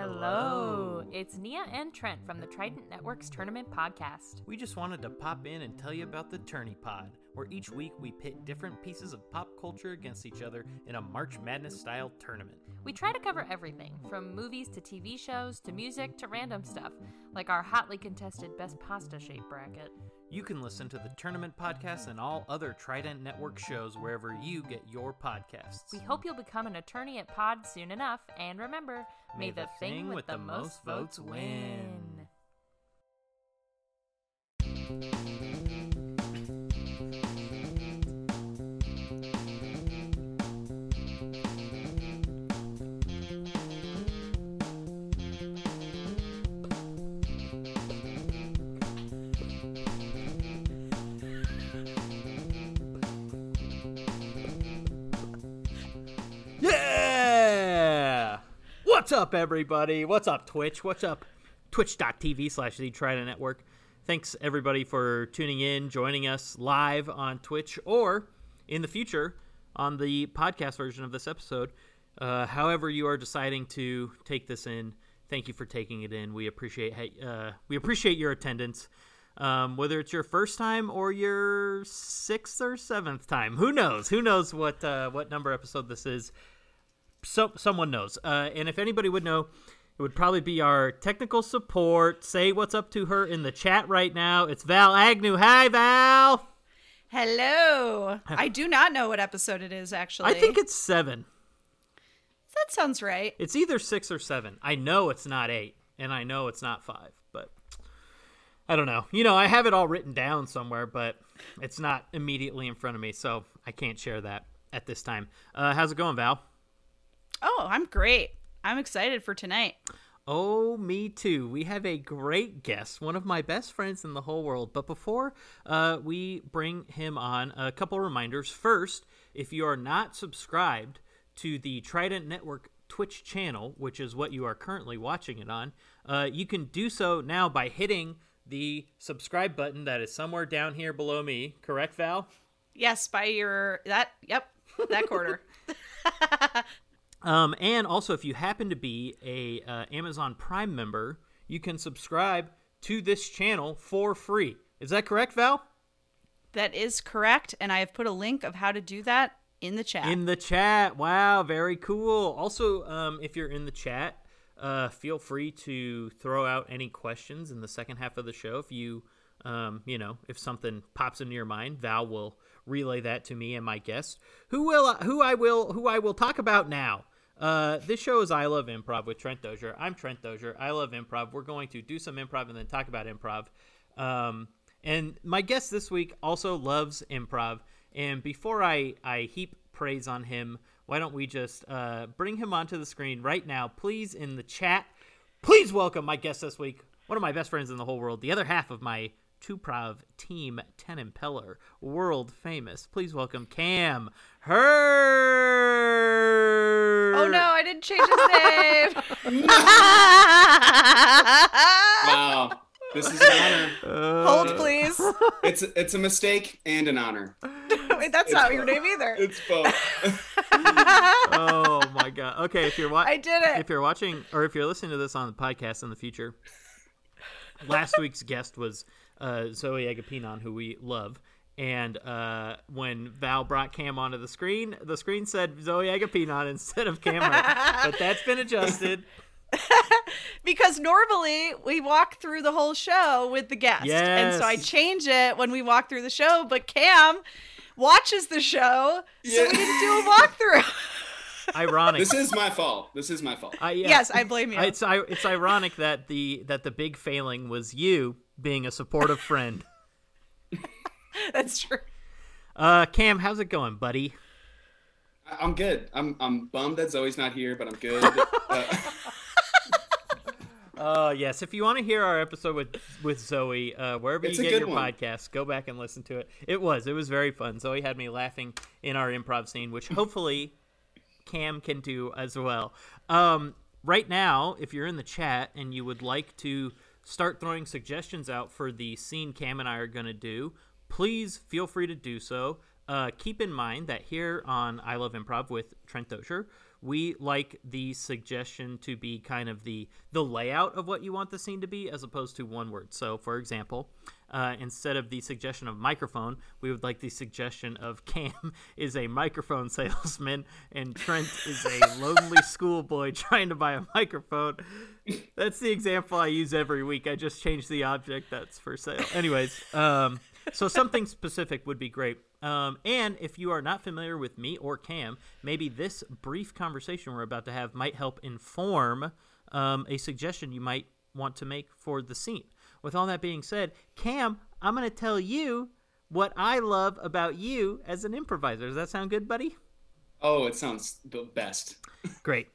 Hello. It's Nia and Trent from the Trident Network's Tournament Podcast. We just wanted to pop in and tell you about the Tourney Pod, where each week we pit different pieces of pop culture against each other in a March Madness style tournament. We try to cover everything from movies to TV shows to music to random stuff, like our hotly contested Best Pasta Shape bracket. You can listen to the Tournament Podcast and all other Trident Network shows wherever you get your podcasts. We hope you'll become an attorney at Pod soon enough, and remember, may, the, thing with the most votes win. Yeah! Up, everybody? What's up, Twitch? What's up, twitch.tv slash the Trident Network? Thanks, everybody, for tuning in, joining us live on Twitch, or in the future on the podcast version of this episode. Uh, however, you are deciding to take this in, thank you for taking it in. We appreciate uh, we appreciate your attendance. Um, whether it's your first time or your sixth or seventh time, who knows? Who knows what uh, what number episode this is? So someone knows. Uh, and if anybody would know, it would probably be our technical support. Say what's up to her in the chat right now. It's Val Agnew. Hi, Val. Hello. I do not know what episode it is actually. I think it's seven. that sounds right. It's either six or seven. I know it's not eight, and I know it's not five, but I don't know. You know, I have it all written down somewhere, but it's not immediately in front of me, so I can't share that at this time. Uh, how's it going, Val? Oh, I'm great. I'm excited for tonight. Oh, me too. We have a great guest, one of my best friends in the whole world. But before uh, we bring him on, a couple reminders. First, if you are not subscribed to the Trident Network Twitch channel, which is what you are currently watching it on, uh, you can do so now by hitting the subscribe button that is somewhere down here below me. Correct, Val? Yes, by your that yep, that quarter. Um, and also, if you happen to be a uh, Amazon Prime member, you can subscribe to this channel for free. Is that correct, Val? that is correct, and I have put a link of how to do that in the chat. In the chat. Wow, very cool. Also, um, if you're in the chat, uh, feel free to throw out any questions in the second half of the show. If you, um, you know, if something pops into your mind, Val will relay that to me and my guest, who will, who I will, who I will talk about now. Uh, this show is I Love Improv with Trent Dozier. I'm Trent Dozier. I love improv. We're going to do some improv and then talk about improv. Um, and my guest this week also loves improv. And before I, I heap praise on him, why don't we just uh, bring him onto the screen right now, please, in the chat. Please welcome my guest this week, one of my best friends in the whole world, the other half of my Tuprov team, Ten Impeller, world famous. Please welcome Cam Her. oh no, I didn't change his name. Wow, this is an honor. Hold, please. It's it's a mistake and an honor. Wait, that's not your name either. It's both. oh my god. Okay, if you're wa- I did it. If you're watching or if you're listening to this on the podcast in the future, last week's guest was uh, Zoe Agapinon, who we love. And uh, when Val brought Cam onto the screen, the screen said Zoe Agapinon instead of Cameron. but that's been adjusted. because normally we walk through the whole show with the guest. And so I change it when we walk through the show, but Cam watches the show, so we didn't do a walkthrough. Ironic. this is my fault. This is my fault. I, yeah. Yes, I blame you. It's I, it's ironic that the that the big failing was you being a supportive friend. That's true. Uh, Cam, how's it going, buddy? I- I'm good. I'm I'm bummed that Zoe's not here, but I'm good. Uh, Uh, yes. If you want to hear our episode with with Zoe, uh, wherever It's you get your one. podcasts, go back and listen to it. It was. It was very fun. Zoe had me laughing in our improv scene, which hopefully Cam can do as well. Um, right now, if you're in the chat and you would like to start throwing suggestions out for the scene Cam and I are going to do, please feel free to do so. Uh, keep in mind that here on I Love Improv with Trent Dozier, we like the suggestion to be kind of the the layout of what you want the scene to be, as opposed to one word. So, for example, uh, instead of the suggestion of microphone, we would like the suggestion of Cam is a microphone salesman and Trent is a lonely schoolboy trying to buy a microphone. That's the example I use every week. I just change the object that's for sale. Anyways, um, so something specific would be great. Um, and if you are not familiar with me or Cam, maybe this brief conversation we're about to have might help inform um, a suggestion you might want to make for the scene. With all that being said, Cam, I'm going to tell you what I love about you as an improviser. Does that sound good, buddy? Oh, it sounds the best. Great.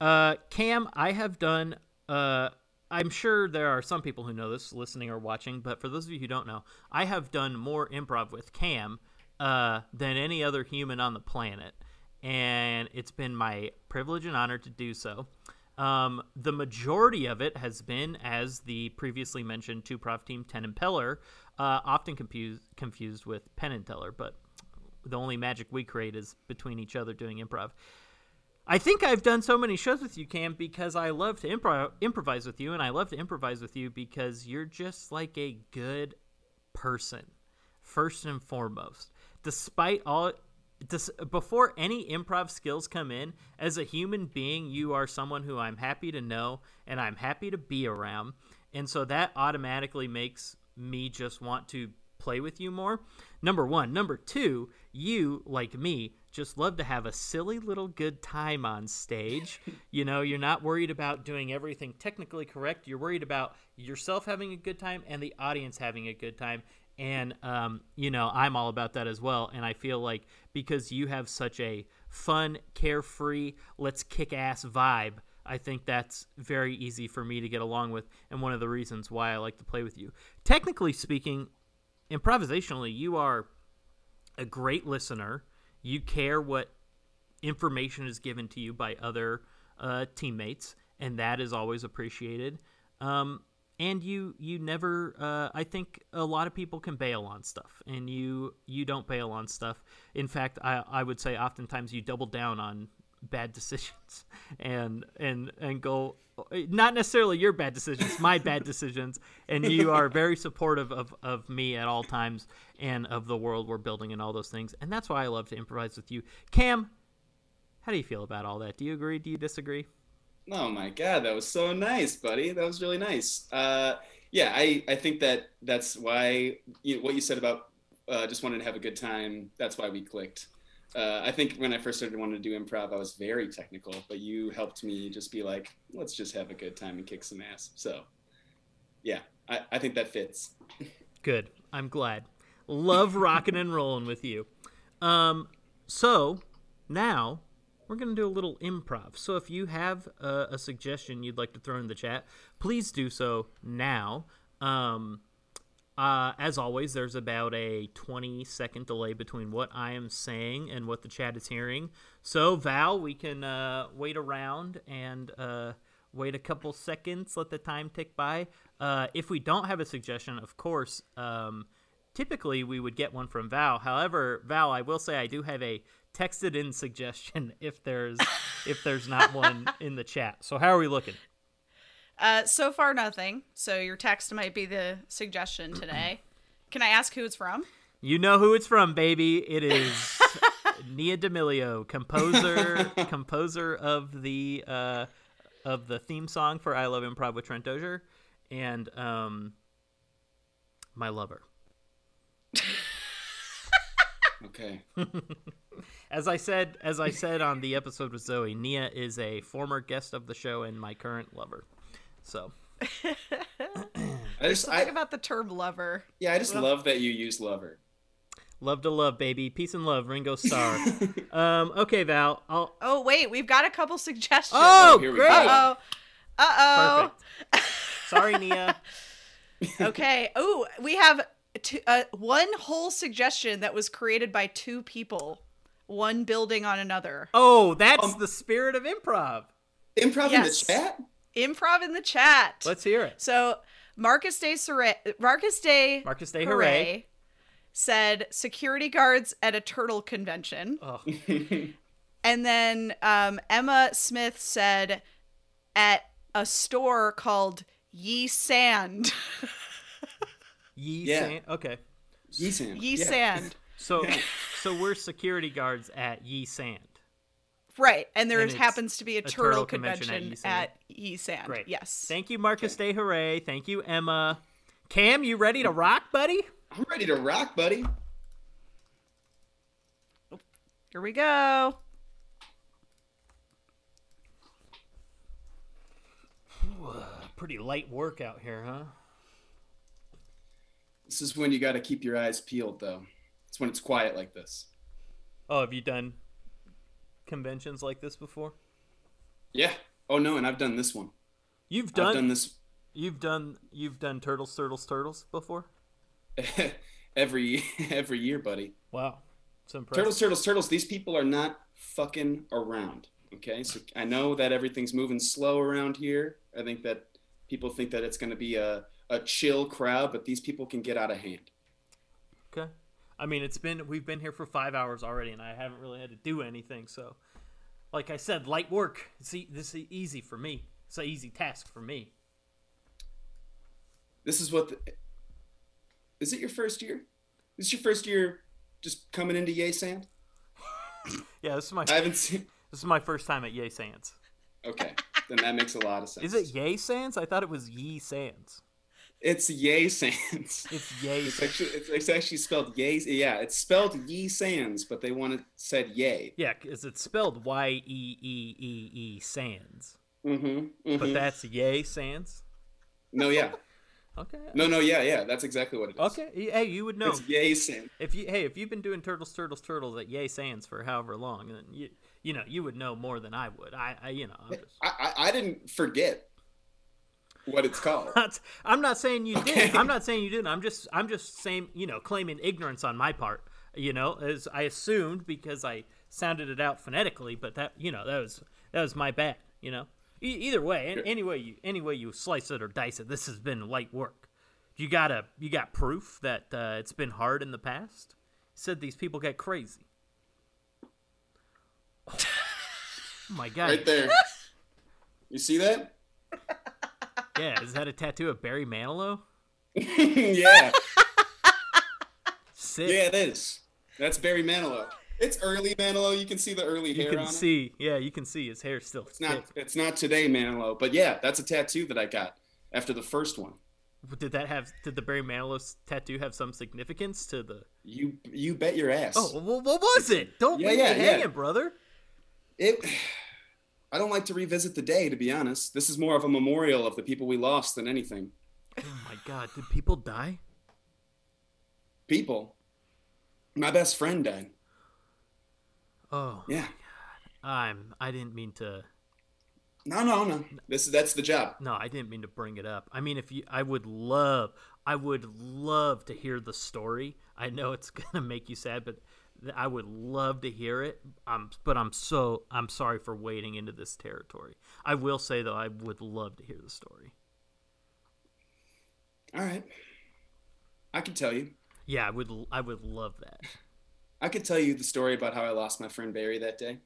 Uh, Cam, I have done. Uh, I'm sure there are some people who know this, listening or watching, but for those of you who don't know, I have done more improv with Cam uh, than any other human on the planet, and it's been my privilege and honor to do so. Um, the majority of it has been, as the previously mentioned two prof team, Ten and Peller, uh, often confused confused with Penn and Teller, but the only magic we create is between each other doing improv. I think I've done so many shows with you, Cam, because I love to improv improvise with you, and I love to improvise with you because you're just like a good person, first and foremost. Despite all dis- before any improv skills come in, as a human being, you are someone who I'm happy to know and I'm happy to be around. And so that automatically makes me just want to play with you more. Number one. Number two, you, like me, just love to have a silly little good time on stage. you know, you're not worried about doing everything technically correct. You're worried about yourself having a good time and the audience having a good time and um, you know i'm all about that as well and i feel like because you have such a fun carefree let's kick ass vibe i think that's very easy for me to get along with and one of the reasons why i like to play with you technically speaking improvisationally you are a great listener you care what information is given to you by other uh, teammates and that is always appreciated. Um, and you you never uh, i think a lot of people can bail on stuff and you you don't bail on stuff. In fact i i would say oftentimes you double down on bad decisions and and and go not necessarily your bad decisions my bad decisions and you are very supportive of of me at all times and of the world we're building and all those things and that's why i love to improvise with you cam how do you feel about all that do you agree do you disagree Oh my god, that was so nice, buddy. That was really nice. Uh, yeah, I, I think that that's why you what you said about uh, just wanting to have a good time. That's why we clicked. Uh, I think when I first started wanting to do improv, I was very technical, but you helped me just be like, let's just have a good time and kick some ass. So, yeah, I, I think that fits. Good. I'm glad. Love rocking and rolling with you. Um, so now we're going to do a little improv. So if you have a, a, suggestion you'd like to throw in the chat, please do so now. Um, uh, as always, there's about a 20 second delay between what I am saying and what the chat is hearing. So, Val, we can uh, wait around and uh, wait a couple seconds, let the time tick by. Uh, if we don't have a suggestion, of course, um, typically we would get one from Val. However, Val, I will say I do have a texted in suggestion if there's if there's not one in the chat. So how are we looking? Uh, so far nothing. So your text might be the suggestion today. Can I ask who it's from? You know who it's from, baby. It is Nia D'Amelio, composer composer of the uh, of the theme song for I Love Improv with Trent Dozier, and um, my lover. Okay. as I said, as I said on the episode with Zoe, Nia is a former guest of the show and my current lover. So. I just I, about the term lover. Yeah, I just well, love that you use lover. Love to love, baby. Peace and love, Ringo Starr. um, okay, Val. I'll... Oh wait, we've got a couple suggestions. Oh, oh great. Uh oh. Uh oh. Sorry, Nia. okay. Oh, we have two, uh, one whole suggestion that was created by two people, one building on another. Oh, that's um, the spirit of improv. Improv yes. in the chat. Improv in the chat. Let's hear it. So Marcus Day Surrey, Marcus Day Marcus Day Hooray, Hooray said security guards at a turtle convention. Oh. And then um, Emma Smith said at a store called Ye Sand. Ye Yeah. Sand. Okay. Ye Sand. Ye yeah. Sand. So so we're security guards at Ye Sand. Right. And there And happens to be a, a turtle, turtle convention convention, at Ye Sand. at Ye Great. Yes. Thank you, Marcus Day Hooray. Thank you, Emma. Cam, you ready to rock, buddy? I'm ready to rock, buddy. Here we go. Uh, pretty light work out here, huh? This is when you got to keep your eyes peeled, though. It's when it's quiet like this. Oh, have you done conventions like this before? Yeah. Oh no, and I've done this one. You've done, done this you've done you've done turtles, turtles, turtles before? every every year, buddy. Wow. It's impressive. Turtles, turtles, turtles. These people are not fucking around. Okay, so I know that everything's moving slow around here. I think that people think that it's going to be a a chill crowd, but these people can get out of hand. Okay. I mean, it's been we've been here for five hours already, and I haven't really had to do anything. So, like I said, light work. See, this is easy for me. It's an easy task for me. This is what. The, is it your first year? Is this your first year just coming into Yay Sand? Yeah, this is my I haven't seen. this is my first time at Yay Sands. Okay, then that makes a lot of sense. Is it Yay Sands? I thought it was Yee Sands. It's Yay Sands. It's Yay. It's actually it's, it's actually spelled Yay. Yeah, it's spelled Yee Sands, but they wanted said Yay. Yeah, because it's spelled Y E E E E Sands, Mm-hmm. but that's Yay Sands. no, yeah, Okay. no, no, yeah, yeah. That's exactly what it is. Okay. Hey, you would know It's Yay Sands. if you. Hey, if you've been doing turtles, turtles, turtles at Yay Sands for however long, then you you know you would know more than I would. I, I you know I'm just. I, I I didn't forget what it's called. I'm not saying you Okay. did. I'm not saying you didn't. I'm just I'm just saying you know claiming ignorance on my part. You know, as I assumed because I sounded it out phonetically, but that you know that was that was my bad. You know, e- either way, an- any way you any way you slice it or dice it, this has been light work. You got a you got proof that uh, it's been hard in the past. Said these people get crazy. Oh my god! Right there. You see that? Yeah, is that a tattoo of Barry Manilow? yeah, Sick. yeah, it is. That's Barry Manilow. It's early Manilow. You can see the early You hair can on it. see, yeah, you can see his hair still It's not. It's not today, Manilow. But yeah, that's a tattoo that I got after the first one. Did that have? Did the Barry Manilow tattoo have some significance to the? You you bet your ass. Oh, well, what was it? Don't Yeah, leave yeah, me yeah. hanging, brother. It. I don't like to revisit the day, to be honest. This is more of a memorial of the people we lost than anything. Oh my God, did people die? People. My best friend died. Oh, Yeah. I'm. I didn't mean to. No, no, no. This is that's the job. No, I didn't mean to bring it up. I mean, if you, I would love, I would love to hear the story. I know it's gonna make you sad, but I would love to hear it. Um, but I'm so, I'm sorry for wading into this territory. I will say though, I would love to hear the story. All right. I can tell you. Yeah, I would, I would love that. I could tell you the story about how I lost my friend Barry that day.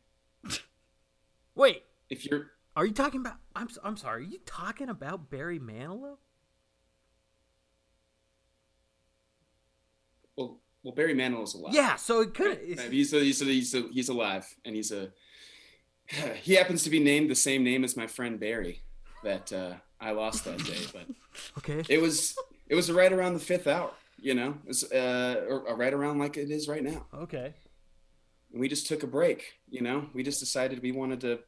Wait, If you're Are you talking about? I'm I'm sorry. Are you talking about Barry Manilow? Well, Barry Manilow's alive. Yeah. So it could. Right, He's a, he's a, he's a, he's alive, and he's a. He happens to be named the same name as my friend Barry, that uh, I lost that day. But Okay. it was it was right around the fifth hour, you know, it was uh, or, right around like it is right now. Okay. And we just took a break, you know. We just decided we wanted to.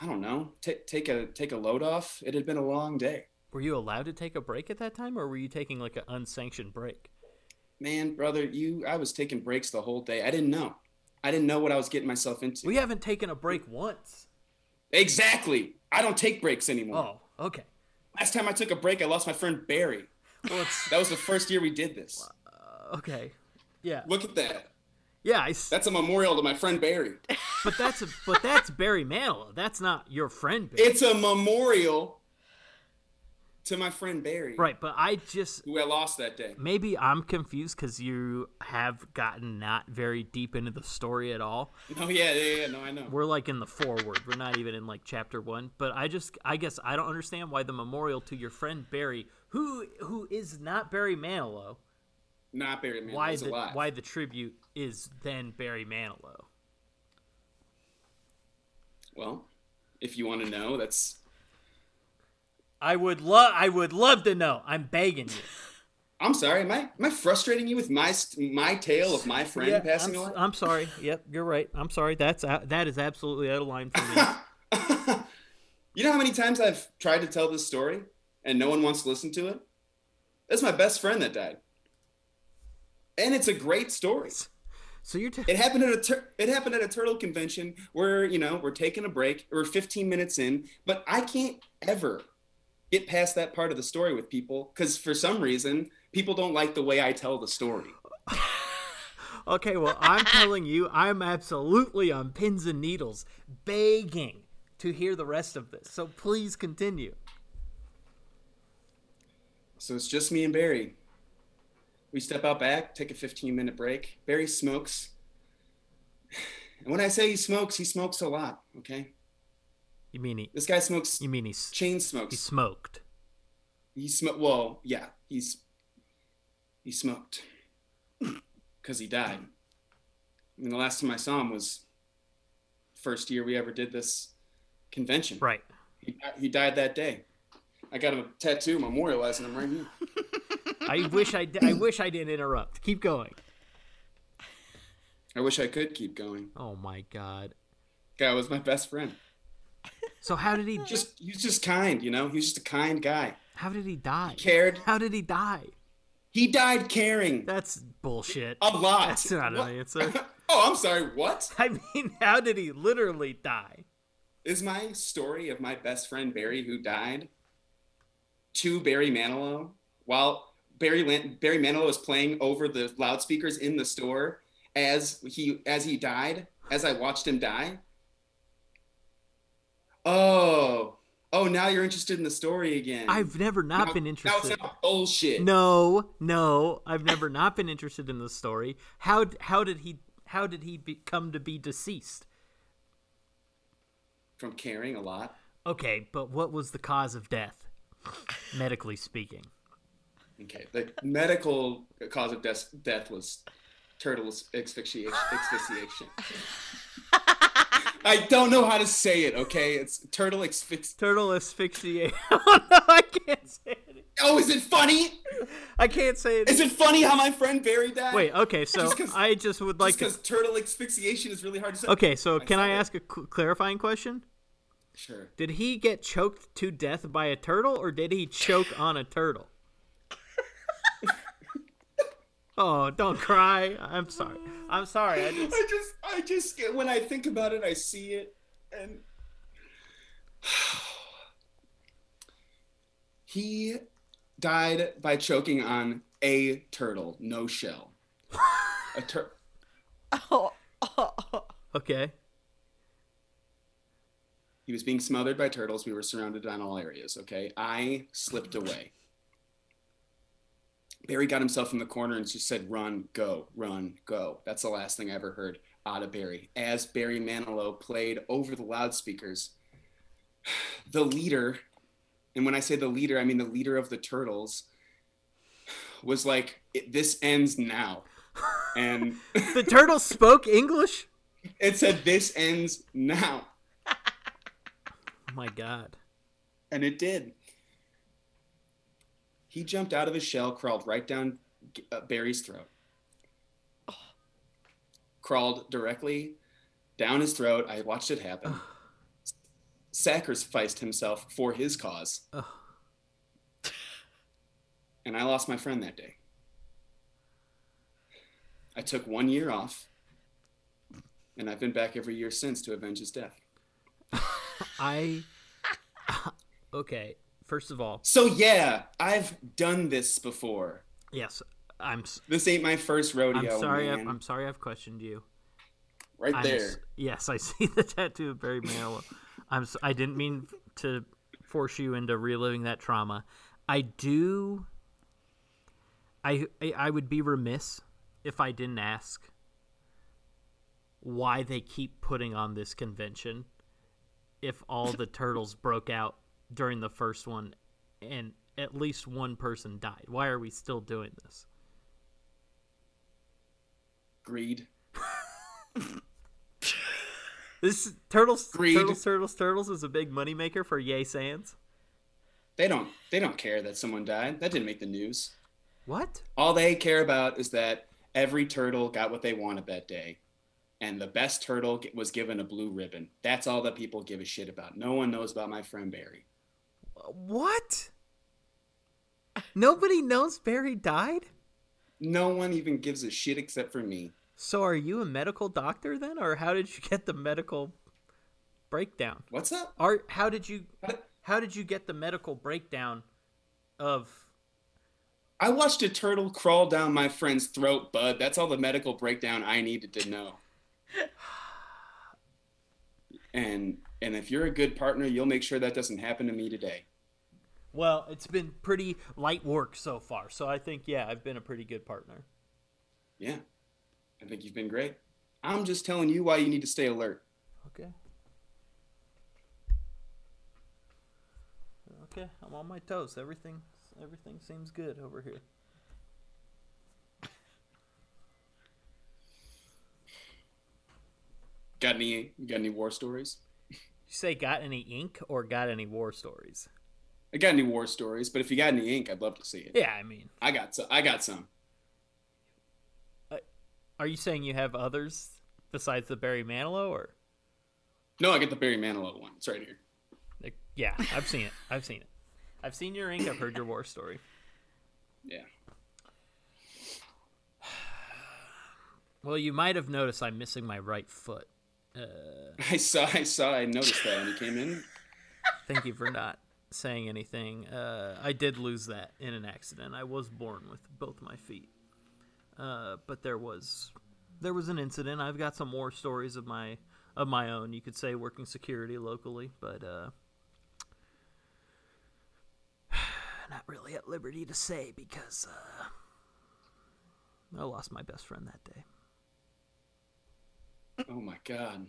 I don't know, ta take a take a load off. It had been a long day, Were you allowed to take a break at that time, or were you taking like an unsanctioned break? Man, brother. You, I was taking breaks the whole day. I didn't know. I didn't know what I was getting myself into. We haven't taken a break once. Exactly. I don't take breaks anymore. Oh, okay. Last time I took a break, I lost my friend Barry. Well, That was the first year we did this. uh, okay. Yeah. Look at that. Yeah. I s That's a memorial to my friend Barry. but that's a, but that's Barry Manilow. That's not your friend. Barry. It's a memorial to my friend Barry, Right, but I just who I lost that day. maybe I'm confused because you have gotten not very deep into the story at all. Oh yeah, yeah, yeah. No, I know. We're like in the forward. We're not even in like chapter one. But I just, I guess, I don't understand why the memorial to your friend Barry, who who is not Barry Manilow, Not Barry Man. why the alive. why the tribute is then Barry Manilow. Well, if you want to know, that's I would love, I would love to know. I'm begging you. I'm sorry. Am I am I frustrating you with my my tale of my friend Yeah, passing I'm, away? I'm sorry. Yep, you're right. I'm sorry. That's that is absolutely out of line for me. you know how many times I've tried to tell this story and no one wants to listen to it? That's my best friend that died. And it's a great story. So you're t- It happened at a tur- it happened at a turtle convention where, you know, we're taking a break, we're 15 minutes in, but I can't ever get past that part of the story with people cuz for some reason people don't like the way I tell the story. Okay, well, I'm telling you, I'm absolutely on pins and needles, begging to hear the rest of this. So please continue. So it's just me and Barry. We step out back, take a 15 minute break. Barry smokes. And when I say he smokes, he smokes a lot, okay? You mean he? This guy smokes You mean he's chain smokes? he smoked? He smoked, well, yeah, he's, he smoked because he died. I mean, the last time I saw him was first year we ever did this convention. Right. He, he died that day. I got him a tattoo memorializing him right here. I wish I I wish I didn't interrupt. Keep going. I wish I could keep going. Oh my god. Guy was my best friend. So how did he just he was just kind, you know. He was just a kind guy. how did he die? Cared. How did he die? He died caring That's bullshit. a lot. That's not What? an answer. oh, I'm sorry. What I mean, how did he literally die? is my story of my best friend Barry who died to Barry Manilow while Barry Lan- Barry Manilow was playing over the loudspeakers in the store as he as he died as I watched him die. Oh, oh! Now you're interested in the story again. I've never not Now- been Now it's interested. not bullshit. No, no, I've never not been interested in the story. How how did he how did he be, come to be deceased? From caring a lot. Okay, but what was the cause of death, medically speaking? Okay. The medical cause of death, death was turtle asphyxiation. I don't know how to say it. Okay, it's turtle asphyxiation. Turtle asphyxiation. oh no, I can't say it. Oh, is it funny? I can't say it. Is it funny how my friend buried that? Wait, okay, so Just I just would like just to. because turtle asphyxiation is really hard to say. Okay, so can said I it. ask a cl- clarifying question? Sure. Did he get choked to death by a turtle, or did he choke on a turtle? Oh, don't cry. I'm sorry. I'm sorry. I just. I just, I just get when I think about it, I see it, and he died by choking on a turtle, no shell. A tur- Oh, oh, oh. Okay. He was being smothered by turtles. We were surrounded on all areas. Okay, I slipped away. Barry got himself in the corner and just said, "Run, go, run, go." That's the last thing I ever heard out of Barry. As Barry Manilow played over the loudspeakers, the leader, and when I say the leader, I mean the leader of the turtles, was like, "This ends now," and The turtle spoke English? it said, "This ends now." Oh my god. And it did. He jumped out of his shell, crawled right down uh, Barry's throat, crawled directly down his throat. I watched it happen. Sacrificed himself for his cause. Ugh. And I lost my friend that day. I took one year off, and I've been back every year since to avenge his death. I. Okay. First of all, So, yeah, I've done this before. yes, I'm. This ain't my first rodeo. I'm sorry. man. I've, I'm sorry. I've questioned you. right I'm there. yes, I see the tattoo of Barry Manilow. I'm. I didn't mean to force you into reliving that trauma. I do. I, I I would be remiss if I didn't ask why they keep putting on this convention if all the turtles broke out during the first one and at least one person died. Why are we still doing this? Greed. This turtles, Greed. turtles, turtles, turtles is a big moneymaker for Yay Sands. They don't they don't care that someone died. That didn't make the news. What? All they care about is that every turtle got what they wanted that day. And the best turtle was given a blue ribbon. That's all that people give a shit about. No one knows about my friend Barry. What? Nobody knows Barry died. No one even gives a shit except for me. So are you a medical doctor then, or how did you get the medical breakdown? What's up? Are how did you how did you get the medical breakdown of? I watched a turtle crawl down my friend's throat, bud. That's all the medical breakdown I needed to know. And and if you're a good partner, you'll make sure that doesn't happen to me today. Well, it's been pretty light work so far, so I think yeah, I've been a pretty good partner. Yeah. I think you've been great. I'm just telling you why you need to stay alert. Okay. Okay, I'm on my toes. Everything everything seems good over here. Got any got any war stories? You say got any ink or got any war stories? I got any war stories, but if you got any ink, I'd love to see it. Yeah, I mean, I got some. I got some. are you saying you have others besides the Barry Manilow or No, I got the Barry Manilow one. It's right here. like, yeah, I've seen it. I've seen it. I've seen your ink. I've heard your war story. Yeah. Well, you might have noticed I'm missing my right foot. Uh, I saw. I saw. I noticed that when he came in. thank you for not saying anything. Uh, I did lose that in an accident. I was born with both my feet, uh, but there was there was an incident. I've got some more stories of my of my own. You could say working security locally, but uh, not really at liberty to say because uh, I lost my best friend that day. Oh my god.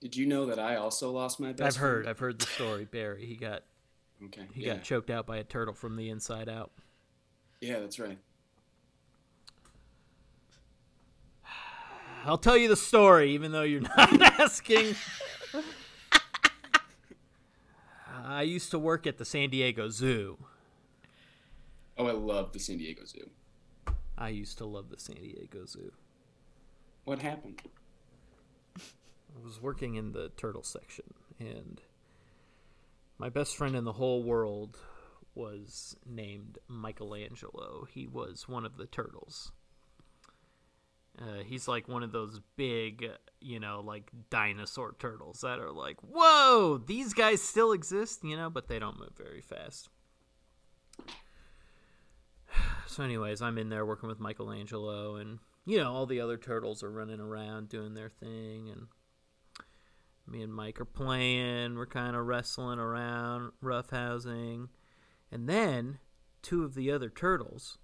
Did you know that I also lost my best? I've heard. friend? I've heard the story. Barry, he got Okay. he yeah. got choked out by a turtle from the inside out. yeah, that's right. I'll tell you the story, even though you're not asking. I used to work at the San Diego Zoo. Oh, I love the San Diego Zoo. I used to love the San Diego Zoo. What happened? I was working in the turtle section, and my best friend in the whole world was named Michelangelo. He was one of the turtles. Uh, he's like one of those big, you know, like dinosaur turtles that are like, whoa, these guys still exist, you know, but they don't move very fast. So, anyways, I'm in there working with Michelangelo, and you know, all the other turtles are running around doing their thing, and me and Mike are playing. We're kind of wrestling around, roughhousing. And then two of the other turtles,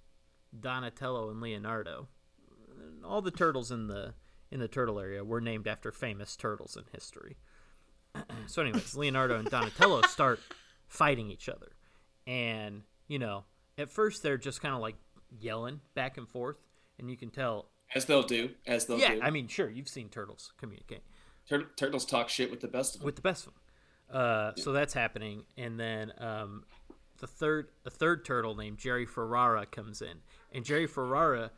Donatello and Leonardo, all the turtles in the in the turtle area were named after famous turtles in history. so anyways, Leonardo and Donatello start fighting each other. And, you know, at first they're just kind of like yelling back and forth, and you can tell As they'll do. As they'll yeah, do. I mean, sure, you've seen turtles communicate Tur- turtles talk shit with the best of them. with the best of them. Uh, So that's happening, and then um, the third a third turtle named Jerry Ferrara comes in, and Jerry Ferrara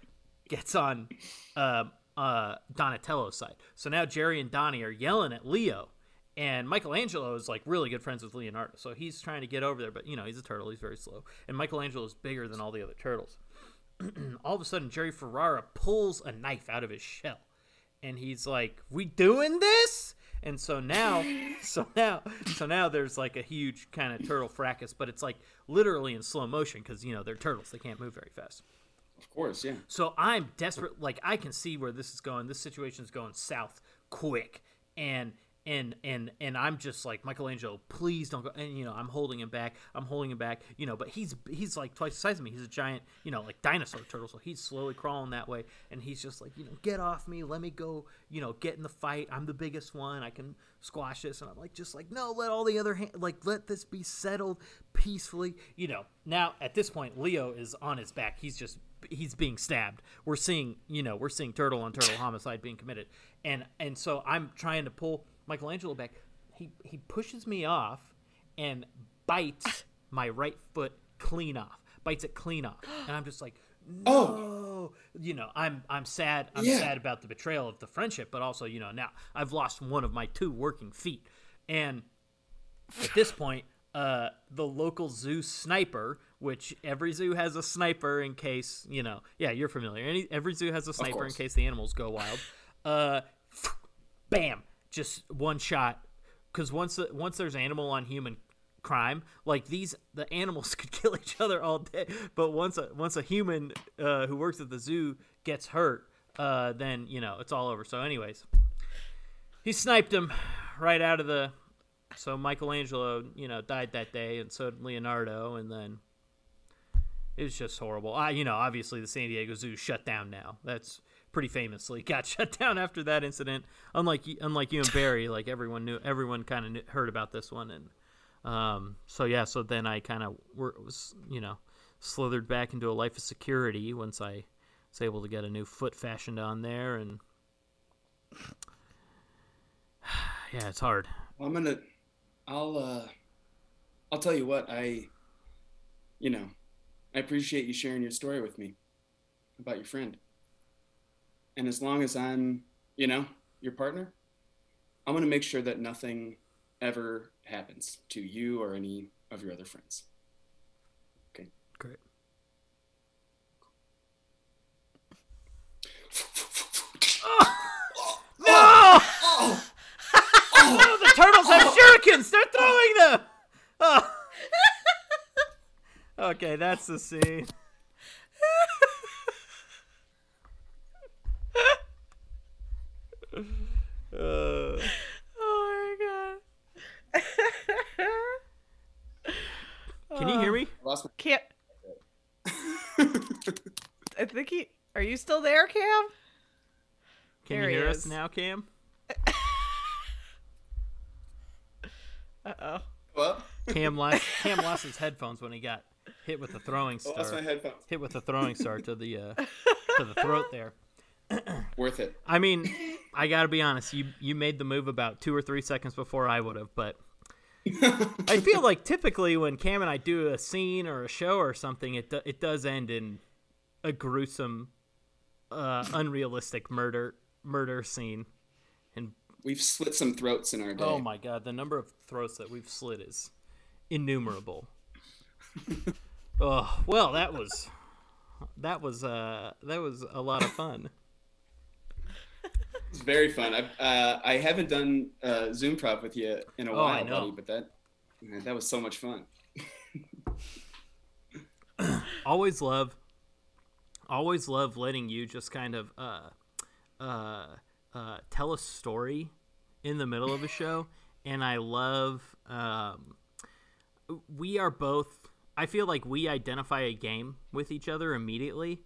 gets on uh, uh, Donatello's side. So now Jerry and Donnie are yelling at Leo, and Michelangelo is like really good friends with Leonardo, so he's trying to get over there, but you know he's a turtle, he's very slow, and Michelangelo is bigger than all the other turtles. all of a sudden, Jerry Ferrara pulls a knife out of his shell and he's like, "We doing this?" And so now, so now, so now there's like a huge kind of turtle fracas, but it's like literally in slow motion because you know they're turtles; they can't move very fast. Of course, yeah. So I'm desperate. Like I can see where this is going. This situation is going south quick, and and and and I'm just like Michelangelo, please don't go. And you know, I'm holding him back. I'm holding him back. You know, but he's he's like twice the size of me. He's a giant, you know, like dinosaur turtle. So he's slowly crawling that way, and he's just like, you know, get off me. Let me go. You know, get in the fight. I'm the biggest one. I can squash this. And I'm like, just like, no, let all the other hand, like, let this be settled peacefully. You know, now at this point, Leo is on his back. He's just he's being stabbed. We're seeing, you know, we're seeing turtle on turtle homicide being committed, and and so I'm trying to pull Michelangelo back. He he pushes me off and bites my right foot clean off. Bites it clean off, and I'm just like, no. Oh. You know, I'm I'm sad. I'm Yeah. sad about the betrayal of the friendship, but also, you know, now I've lost one of my two working feet, and at this point, uh, the local zoo sniper, which every zoo has a sniper in case, you know, yeah, you're familiar. Any, every zoo has a sniper in case the animals go wild. Uh, bam, just one shot. Because once once there's animal on human crime, like these, the animals could kill each other all day. But once a once a human uh, who works at the zoo gets hurt, uh, then you know it's all over. So, anyways, he sniped him right out of the so Michelangelo, you know, died that day, and so did Leonardo, and then it was just horrible. I, you know, obviously the San Diego Zoo shut down now. That's pretty famously got shut down after that incident. Unlike unlike you and Barry, like everyone knew, everyone kind of heard about this one, and um, so yeah, so then I kind of was, you know, slithered back into a life of security once I was able to get a new foot fashioned on there, and yeah, it's hard. Well, I'm gonna. I'll. uh I'll tell you what. I. You know, I appreciate you sharing your story with me about your friend. And as long as I'm, you know, your partner, I'm gonna make sure that nothing ever happens to you or any of your other friends. Okay. Great. No! Oh! Oh, the turtles have shurikens! They're throwing them! Oh. Okay, that's the scene. Uh, Oh my god. can you hear me? I lost Can't. I think he. Are you still there, Cam? Can There you he hear is. us now, Cam? Uh oh. well, Cam lost Cam lost his headphones when he got hit with the throwing I lost star. my headphones. Hit with the throwing star to the uh, to the throat there. Worth it. I mean, I gotta be honest. You you made the move about two or three seconds before I would have, but I feel like typically when Cam and I do a scene or a show or something, it do, it does end in a gruesome, uh, unrealistic murder murder scene. And We've slit some throats in our day. oh my god, the number of throats that we've slit is innumerable. oh well, that was that was uh that was a lot of fun. It's very fun. I uh, I haven't done uh, Zoom prov with you in a Oh, I while, know. buddy, but that man, that was so much fun. always love always love letting you just kind of uh uh uh tell a story in the middle of a show and i love um we are both i feel like we identify a game with each other immediately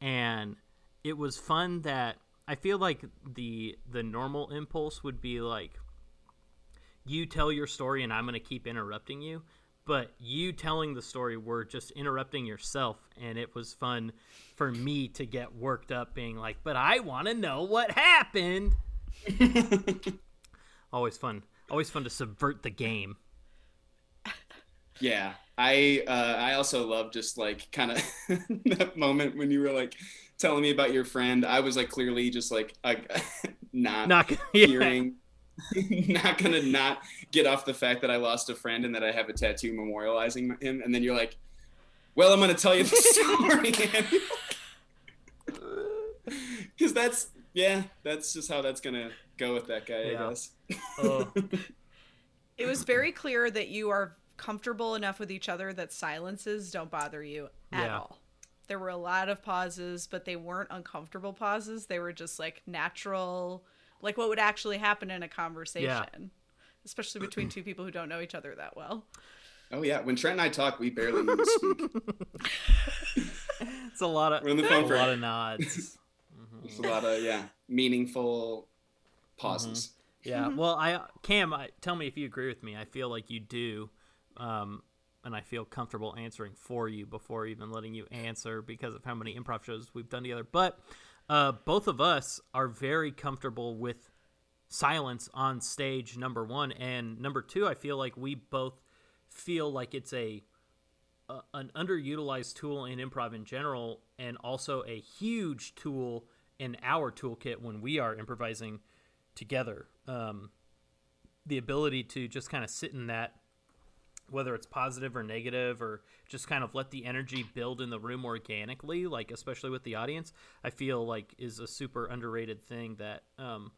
and it was fun that i feel like the the normal impulse would be like you tell your story and I'm going to keep interrupting you. But you telling the story, we're just interrupting yourself. And it was fun for me to get worked up, being like, but I want to know what happened. always fun. Always fun to subvert the game. Yeah, I uh, I also love just like kind of that moment when you were like telling me about your friend. I was like clearly just like uh, not, Not gonna- yeah. hearing, not gonna not get off the fact that I lost a friend and that I have a tattoo memorializing him. And then you're like, well, I'm gonna tell you the story, because that's yeah, that's just how that's gonna go with that guy, Yeah. I guess. Oh. It was very clear that you are comfortable enough with each other that silences don't bother you at Yeah. all. There were a lot of pauses, but they weren't uncomfortable pauses. They were just like natural, like what would actually happen in a conversation, especially between two people who don't know each other that well. Oh yeah, when Trent and I talk, we barely need to speak. It's a lot of We're on the phone a lot of nods. It's a lot of yeah, meaningful pauses. Yeah. Well, I Cam, I, tell me if you agree with me. I feel like you do, um, and I feel comfortable answering for you before even letting you answer because of how many improv shows we've done together. But uh, both of us are very comfortable with silence on stage. Number one, and number two, I feel like we both feel like it's a a- an underutilized tool in improv in general, and also a huge tool in our toolkit when we are improvising together. Um, the ability to just kind of sit in that, whether it's positive or negative, or just kind of let the energy build in the room organically, like especially with the audience, I feel like is a super underrated thing that um,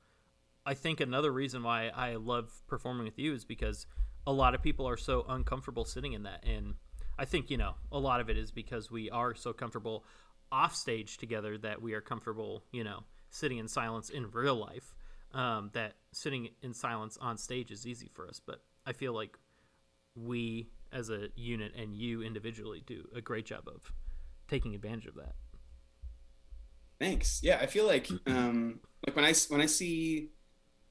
I think another reason why I love performing with you is because a lot of people are so uncomfortable sitting in that. And I think, you know, a lot of it is because we are so comfortable off stage together that we are comfortable, you know, sitting in silence in real life. Um, that sitting in silence on stage is easy for us. But I feel like we as a unit and you individually do a great job of taking advantage of that. Thanks. Yeah, I feel like um, like when I when I see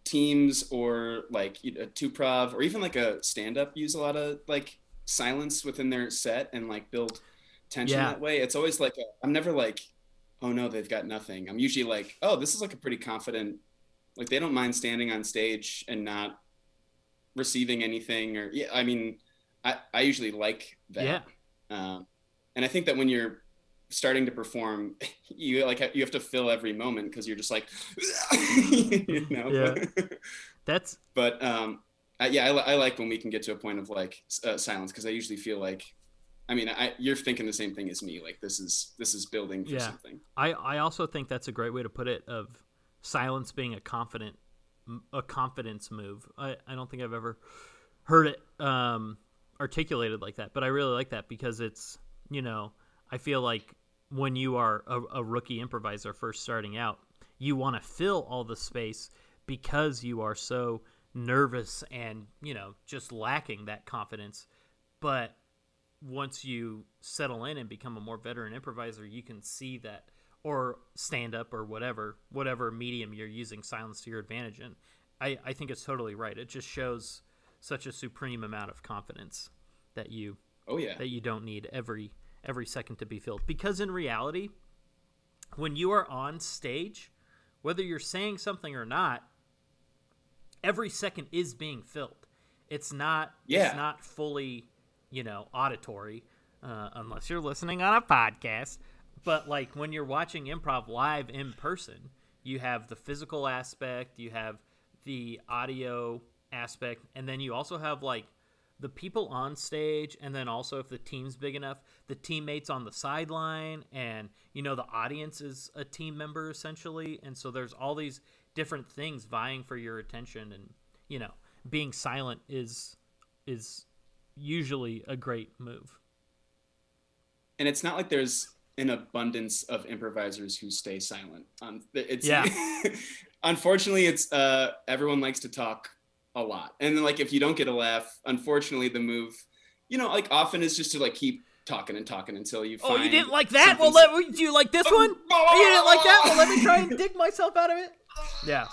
teams or like you know, a two prov or even like a stand up use a lot of like silence within their set and like build tension Yeah. that way. It's always like i I'm never like, oh no, they've got nothing. I'm usually like, oh, this is like a pretty confident. Like they don't mind standing on stage and not receiving anything or yeah. I mean, I I usually like that. Yeah. Um, and I think that when you're starting to perform, you like you have to fill every moment because you're just like, you know. Yeah. That's but um, I, yeah, I, I like when we can get to a point of like uh, silence because I usually feel like, I mean, I, you're thinking the same thing as me. Like this is this is building for Yeah. something. I, I also think that's a great way to put it of silence being a confident a confidence move. I, I don't think I've ever heard it um, articulated like that, but I really like that because it's you know I feel like when you are a, a rookie improviser first starting out, you want to fill all the space because you are so nervous and you know just lacking that confidence, but once you settle in and become a more veteran improviser, you can see that or stand up or whatever, whatever medium you're using silence to your advantage in. I, I think it's totally right. It just shows such a supreme amount of confidence that you Oh yeah, that you don't need every every second to be filled. Because in reality, when you are on stage, whether you're saying something or not, every second is being filled. It's not Yeah. it's not fully, you know, auditory, uh, unless you're listening on a podcast. But like when you're watching improv live in person, you have the physical aspect, you have the audio aspect, and then you also have like the people on stage, and then also if the team's big enough, the teammates on the sideline, and you know the audience is a team member essentially, and so there's all these different things vying for your attention, and you know being silent is is usually a great move. and it's not like there's an abundance of improvisers who stay silent. Um, it's Yeah. unfortunately, it's uh, everyone likes to talk a lot, and then like if you don't get a laugh, unfortunately, the move, you know, like often is just to like keep talking and talking until you. Oh, you didn't like that? Well, let, do you like this one? Oh, you didn't like that? Well, let me try and dig myself out of it. Yeah.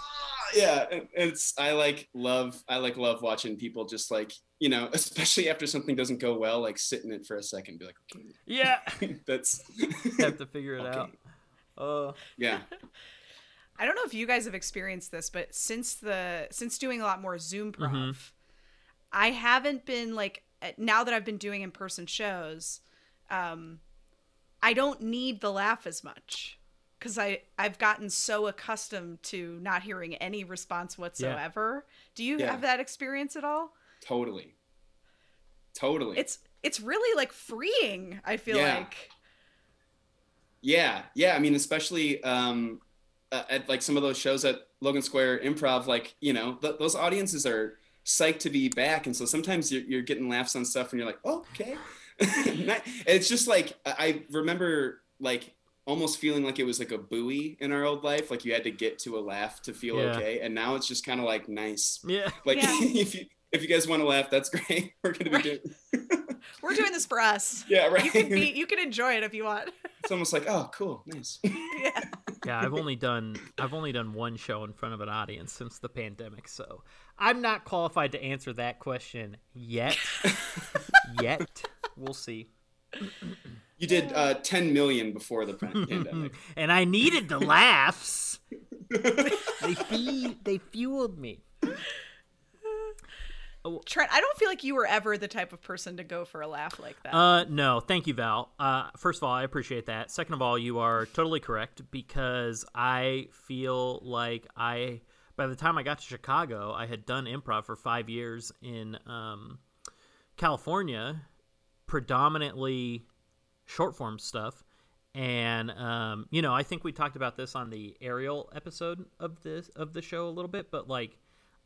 yeah and it's i like love i like love watching people just like you know especially after something doesn't go well like sit in it for a second and be like Yeah. okay that's have to figure it Okay. out. Uh, yeah I don't know if you guys have experienced this, but since the since doing a lot more Zoom prov, Mhm. I haven't been like uh, now that I've been doing in person shows, um, I don't need the laugh as much because I I've gotten so accustomed to not hearing any response whatsoever. Do you Yeah. have that experience at all? Totally totally It's it's really like freeing. I feel Yeah. like. yeah yeah i mean especially um uh, at like some of those shows at logan square improv like you know th- those audiences are psyched to be back and so sometimes you're, you're getting laughs on stuff and you're like oh, okay Ni- it's just like I I remember like almost feeling like it was like a buoy in our old life, like you had to get to a laugh to feel Yeah. okay, and now it's just kind of like nice. Yeah. Like Yeah. if you if you guys want to laugh, that's great. We're gonna be Right. doing. We're doing this for us. yeah, right. You can be you can enjoy it if you want. it's almost like oh, cool, nice. yeah. Yeah, I've only done I've only done one show in front of an audience since the pandemic, so I'm not qualified to answer that question yet. yet. We'll see. You did uh, 10 million before the pandemic. And I needed the laughs. they fe- they fueled me. Trent, I don't feel like you were ever the type of person to go for a laugh like that. Uh, no, thank you, Val. Uh, first of all, I appreciate that. Second of all, you are totally correct because I feel like I, by the time I got to Chicago, I had done improv for five years in um, California, predominantly short form stuff. And um, you know, I think we talked about this on the Ariel episode of this of the show a little bit, but like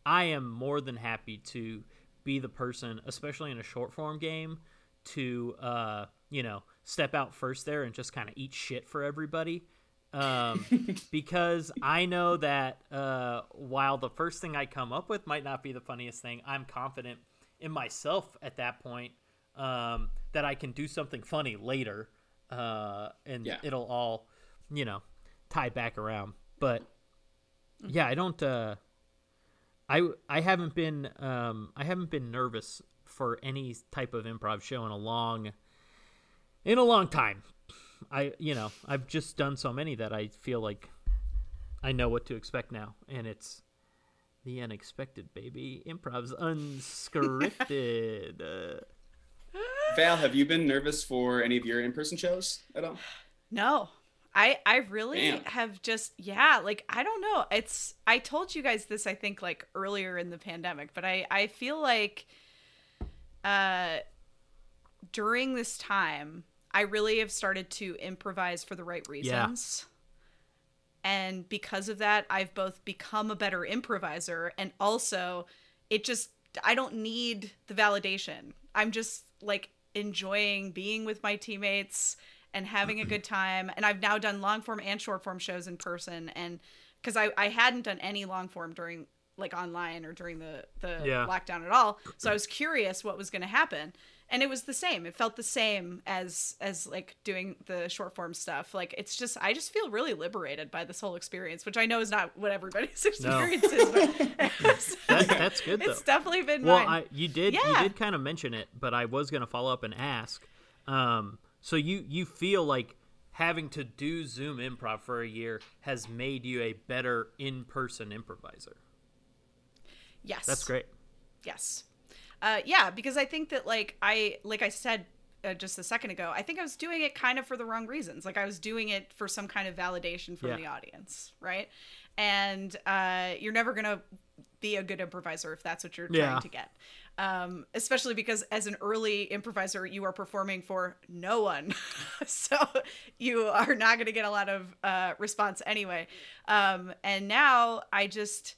I am more than happy to be the person, especially in a short form game, to uh, you know step out first there and just kind of eat shit for everybody. Um, because I know that uh, while the first thing I come up with might not be the funniest thing, I'm confident in myself at that point um, that I can do something funny later, uh, and Yeah. it'll all, you know, tie back around. But yeah, I don't. Uh, I I haven't been um, I haven't been nervous for any type of improv show in a long in a long time. I you know I've just done so many that I feel like I know what to expect now, and it's the unexpected, baby. Improv's unscripted. uh, Val, have you been nervous for any of your in-person shows at all? No. I I really Damn. have just yeah, like I don't know. It's I told you guys this I think like earlier in the pandemic, but I I feel like uh during this time I really have started to improvise for the right reasons. And because of that, I've both become a better improviser and also it just I don't need the validation. I'm just like enjoying being with my teammates and having a good time. And I've now done long form and short form shows in person and because I, I hadn't done any long form during like online or during the, the Yeah. lockdown at all. So I was curious what was gonna happen. And it was the same. It felt the same as as like doing the short form stuff. Like it's just I just feel really liberated by this whole experience, which I know is not what everybody's experience is, but that, that's good though. it's definitely been Well. I, you did you did kind of mention it, but I was going to follow up and ask. Um, so you you feel like having to do Zoom improv for a year has made you a better in person improviser. yes. That's great. Yes. Uh, yeah, because I think that like I like I said uh, just a second ago, I think I was doing it kind of for the wrong reasons. Like I was doing it for some kind of validation from Yeah. the audience, right? And uh, you're never gonna be a good improviser if that's what you're Yeah. trying to get. Um, especially because as an early improviser, you are performing for no one, so you are not going to get a lot of uh, response anyway. Um, and now I just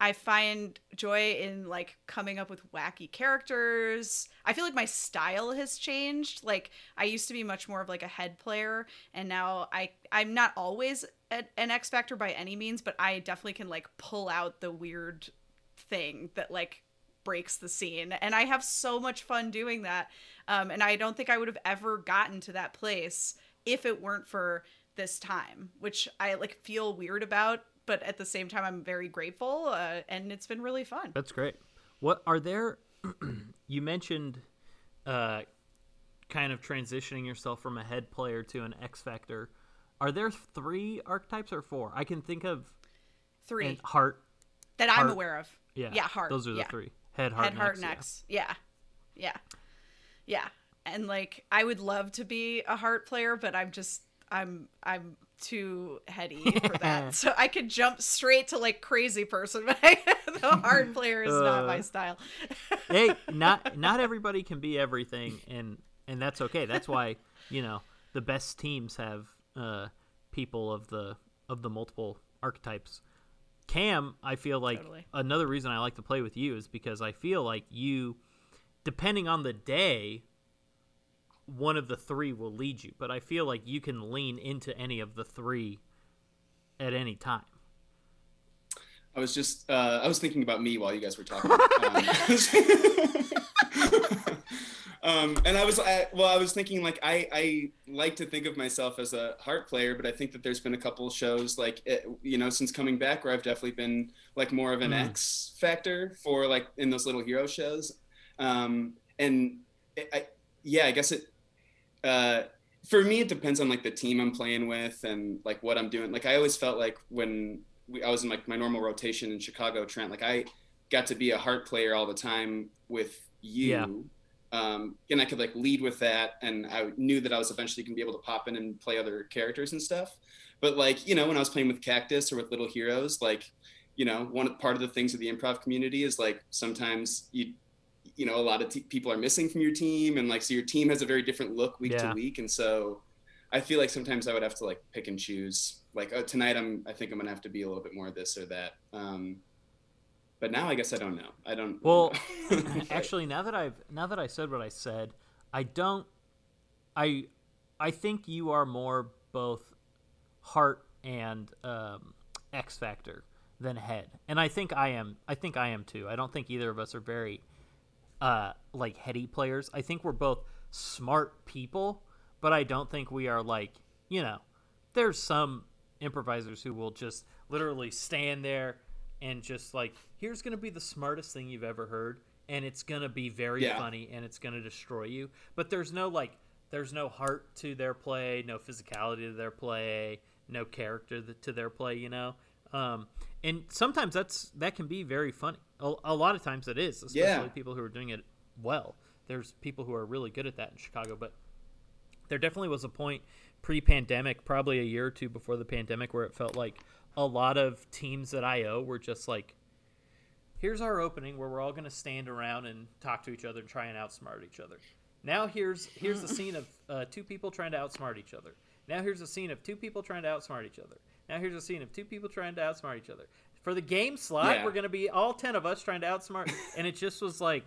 I find joy in like coming up with wacky characters. I feel like my style has changed. Like I used to be much more of like a head player and now I I'm not always an X Factor by any means, but I definitely can like pull out the weird thing that like breaks the scene and I have so much fun doing that. Um and I don't think I would have ever gotten to that place if it weren't for this time, which I like feel weird about, but at the same time I'm very grateful uh, and it's been really fun. That's great. What are there? you mentioned uh, kind of transitioning yourself from a head player to an X Factor. Are there three archetypes or four? I can think of 3 and heart. that I'm aware of. Yeah, Yeah, heart. Those are the yeah. three. Head, heart, Head, heart, and and X, yeah. X. Yeah. Yeah. Yeah. And like I would love to be a heart player, but I'm just I'm I'm too heady for that. So I could jump straight to like crazy person, but I, the hard player is not my Uh, style. hey, not not everybody can be everything, and and that's okay. That's why you know the best teams have uh, people of the of the multiple archetypes. Cam, I feel like Totally. another reason I like to play with you is because I feel like you, depending on the day, one of the three will lead you, but I feel like you can lean into any of the three at any time. I was just uh, I was thinking about me while you guys were talking. Um, um, and I was I, well, I was thinking like I I like to think of myself as a heart player, but I think that there's been a couple shows like it, you know since coming back where I've definitely been like more of an Mm. X factor for like in those little hero shows. Um, and it, I yeah, I guess it uh, for me it depends on like the team I'm playing with and like what I'm doing. Like I always felt like when we, I was in like my normal rotation in Chicago, Trent, like I got to be a heart player all the time with you. Yeah. Um, and I could like lead with that, and I knew that I was eventually gonna be able to pop in and play other characters and stuff. But like you know, when I was playing with Cactus or with Little Heroes, like you know, one part of the things of the improv community is like sometimes you you know a lot of t- people are missing from your team, and like so your team has a very different look week Yeah. to week, and so I feel like sometimes I would have to like pick and choose. Like oh, tonight, I'm I think I'm gonna have to be a little bit more this or that. Um, but now I guess I don't know. I don't. Well, actually, now that I've now that I said what I said, I don't. I I think you are more both heart and um, X factor than head, and I think I am. I think I am too. I don't think either of us are very uh, like heady players. I think we're both smart people, but I don't think we are like you know. There's some improvisers who will just literally stand there and just like here's going to be the smartest thing you've ever heard and it's going to be very Yeah. funny and it's going to destroy you but there's no like there's no heart to their play no physicality to their play no character to their play you know um, and sometimes that's that can be very funny a, a lot of times it is especially Yeah. people who are doing it well there's people who are really good at that in chicago but there definitely was a point pre-pandemic, probably a year or two before the pandemic, where it felt like a lot of teams at IO were just like, "Here's our opening, where we're all going to stand around and talk to each other and try and outsmart each other." Now here's here's the scene of uh, two people trying to outsmart each other. Now here's a scene of two people trying to outsmart each other. Now here's a scene of two people trying to outsmart each other. For the game slot, Yeah. we're going to be all ten of us trying to outsmart, and it just was like,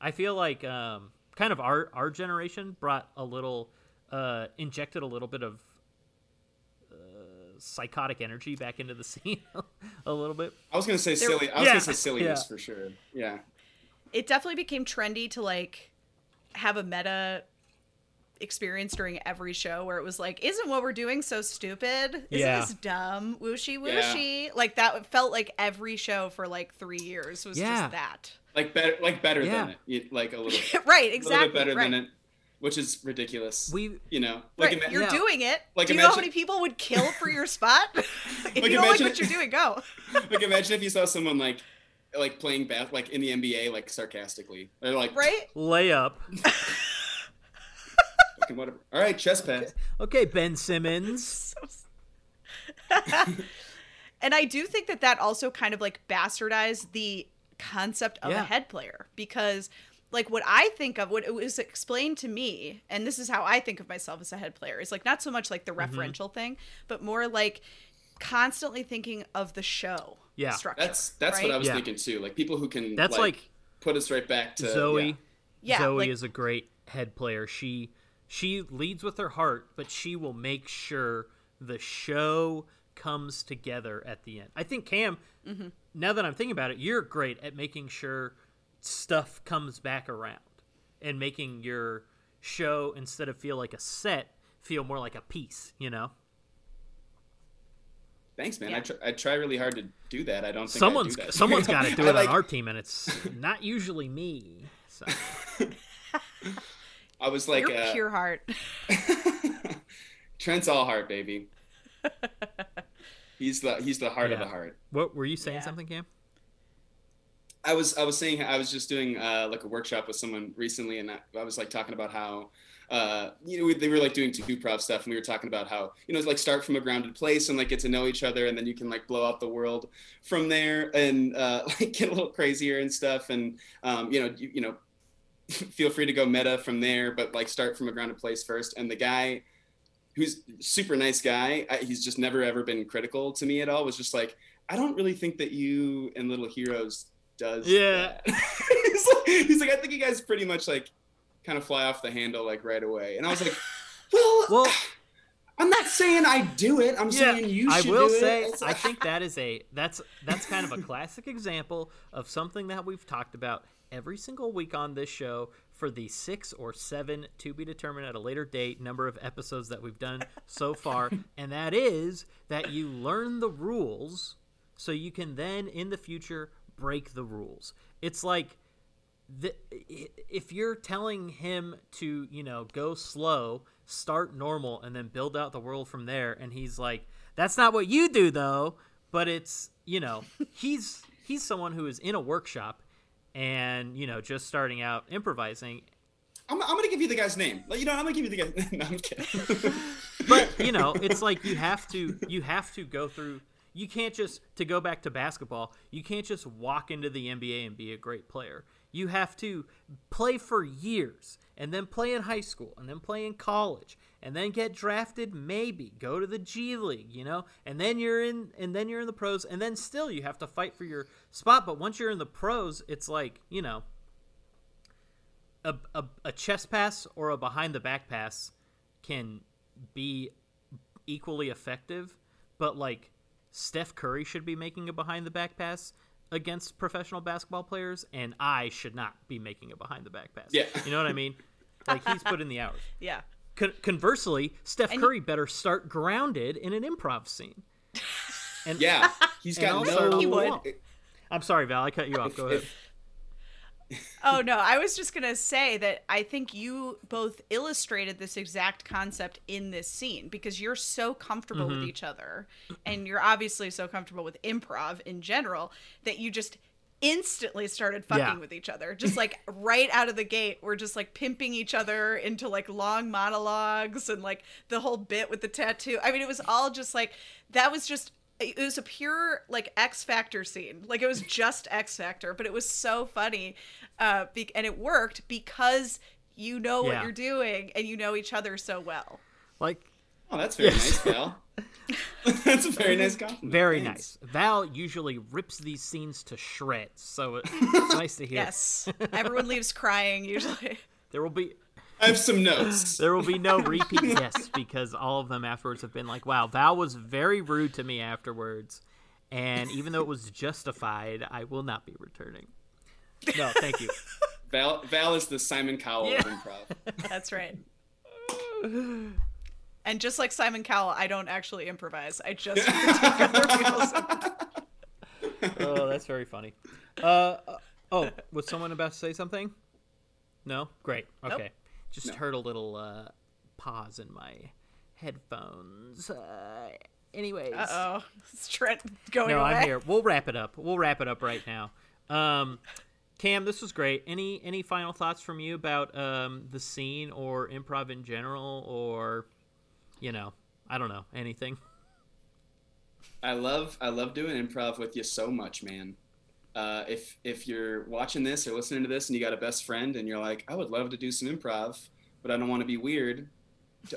I feel like um, kind of our our generation brought a little, uh, injected a little bit of uh, psychotic energy back into the scene a little bit. I was gonna say There- silly. I was Yeah. gonna say silliness Yeah. for sure. Yeah. it definitely became trendy to like have a meta experience during every show where it was like, isn't what we're doing so stupid? Isn't Yeah. this dumb? Wooshy wooshy. Like that felt like every show for like three years was Yeah. just that. Like better, like better Yeah. than it. Like a little, right, a exactly. little bit better right. than it, which is ridiculous. We you know, like right. ima- you're Yeah. doing it. Like, Do you know how many people would kill for your spot? if Like, you don't like imagine- what you're doing, go. like imagine if you saw someone like like playing bath like in the NBA like sarcastically. They're like Right? layup. Fucking whatever. All right, chest pass. Okay, Ben Simmons. and I do think that that also kind of like bastardized the concept of Yeah. a head player because like what I think of what it was explained to me and this is how I think of myself as a head player is like not so much like the Mm-hmm. referential thing but more like constantly thinking of the show Yeah. structure That's that's right? what I was Yeah. thinking too. Like people who can That's like, put us right back to Zoe. yeah. Yeah, Zoe like- is a great head player. She she leads with her heart, but she will make sure the show comes together at the end. I think Cam, Mm-hmm. now that I'm thinking about it, you're great at making sure stuff comes back around and making your show instead of feel like a set feel more like a piece, you know? Thanks, man. Yeah. I, try, I try really hard to do that. I don't think someone's do someone's got to do it like- on our team and it's not usually me. So I was like, You're uh, pure heart Trent's all heart, baby. he's the he's the heart of the heart. what were you saying Yeah. something, Cam? I was I was saying I was just doing uh, like a workshop with someone recently, and I, I was like talking about how uh, you know we, they were like doing two prov stuff, and we were talking about how you know it's like start from a grounded place and like get to know each other, and then you can like blow out the world from there, and uh, like get a little crazier and stuff, and um, you know you, you know feel free to go meta from there, but like start from a grounded place first. And the guy who's super nice guy, I, he's just never ever been critical to me at all. Was just like I don't really think that you and Little Heroes does Yeah. he's, like, he's like, I think you guys pretty much like kind of fly off the handle like right away. And I was like, well, Well, I'm not saying I do it. I'm saying you I should it. I will say It's- I think that is a that's that's kind of a classic example of something that we've talked about every single week on this show for the six or seven to be determined at a later date number of episodes that we've done so far, and that is that you learn the rules so you can then in the future break the rules. It's like the, if you're telling him to, you know, go slow, start normal, and then build out the world from there, and he's like, "That's not what you do, though." But it's, you know, he's he's someone who is in a workshop, and you know, just starting out improvising. I'm, I'm gonna give you the guy's name. Like, You know, I'm gonna give you the guy. no, I'm kidding. But you know, it's like you have to you have to go through. You can't just to go back to basketball. You can't just walk into the NBA and be a great player. You have to play for years and then play in high school and then play in college and then get drafted maybe go to the G League, you know? And then you're in and then you're in the pros and then still you have to fight for your spot, but once you're in the pros, it's like, you know, a, a, a chest pass or a behind the back pass can be equally effective, but like Steph Curry should be making a behind the back pass against professional basketball players, and I should not be making a behind the back pass. Yeah. You know what I mean? Like he's put in the hours. Yeah. Con- conversely, Steph And- Curry better start grounded in an improv scene. And yeah, he's got also- no. He would. I'm sorry, Val, I cut you off. Go ahead. If- Oh no, I was just gonna say that I think you both illustrated this exact concept in this scene because you're so comfortable Mm-hmm. with each other, and you're obviously so comfortable with improv in general that you just instantly started fucking Yeah. with each other. Just like right out of the gate, we're just like pimping each other into like long monologues and like the whole bit with the tattoo. I mean, it was all just like that was just it was a pure like X Factor scene. Like it was just X Factor, but it was so funny, uh, be- and it worked because you know what you're doing and you know each other so well. Like Oh, that's very Yes. nice, Val. that's a very nice compliment. very Thanks. nice. Val usually rips these scenes to shreds, so it's nice to hear. Yes, everyone leaves crying usually. There will be I have some notes. There will be no repeat guests because all of them afterwards have been like, "Wow, Val was very rude to me afterwards," and even though it was justified, I will not be returning. No, thank you. Val, Val is the Simon Cowell of improv. That's right. And just like Simon Cowell, I don't actually improvise. I just take other people's. Oh, that's very funny. Uh, uh, oh, was someone about to say something? No, great. Okay, just No. heard a little uh, pause in my headphones. Uh, anyways, Uh oh, is Trent going no, away? I'm here. We'll wrap it up. We'll wrap it up right now. Um, Cam, this was great. Any any final thoughts from you about um, the scene or improv in general, or you know, I don't know anything. I love I love doing improv with you so much, man. Uh, if if you're watching this or listening to this and you got a best friend and you're like, I would love to do some improv, but I don't want to be weird,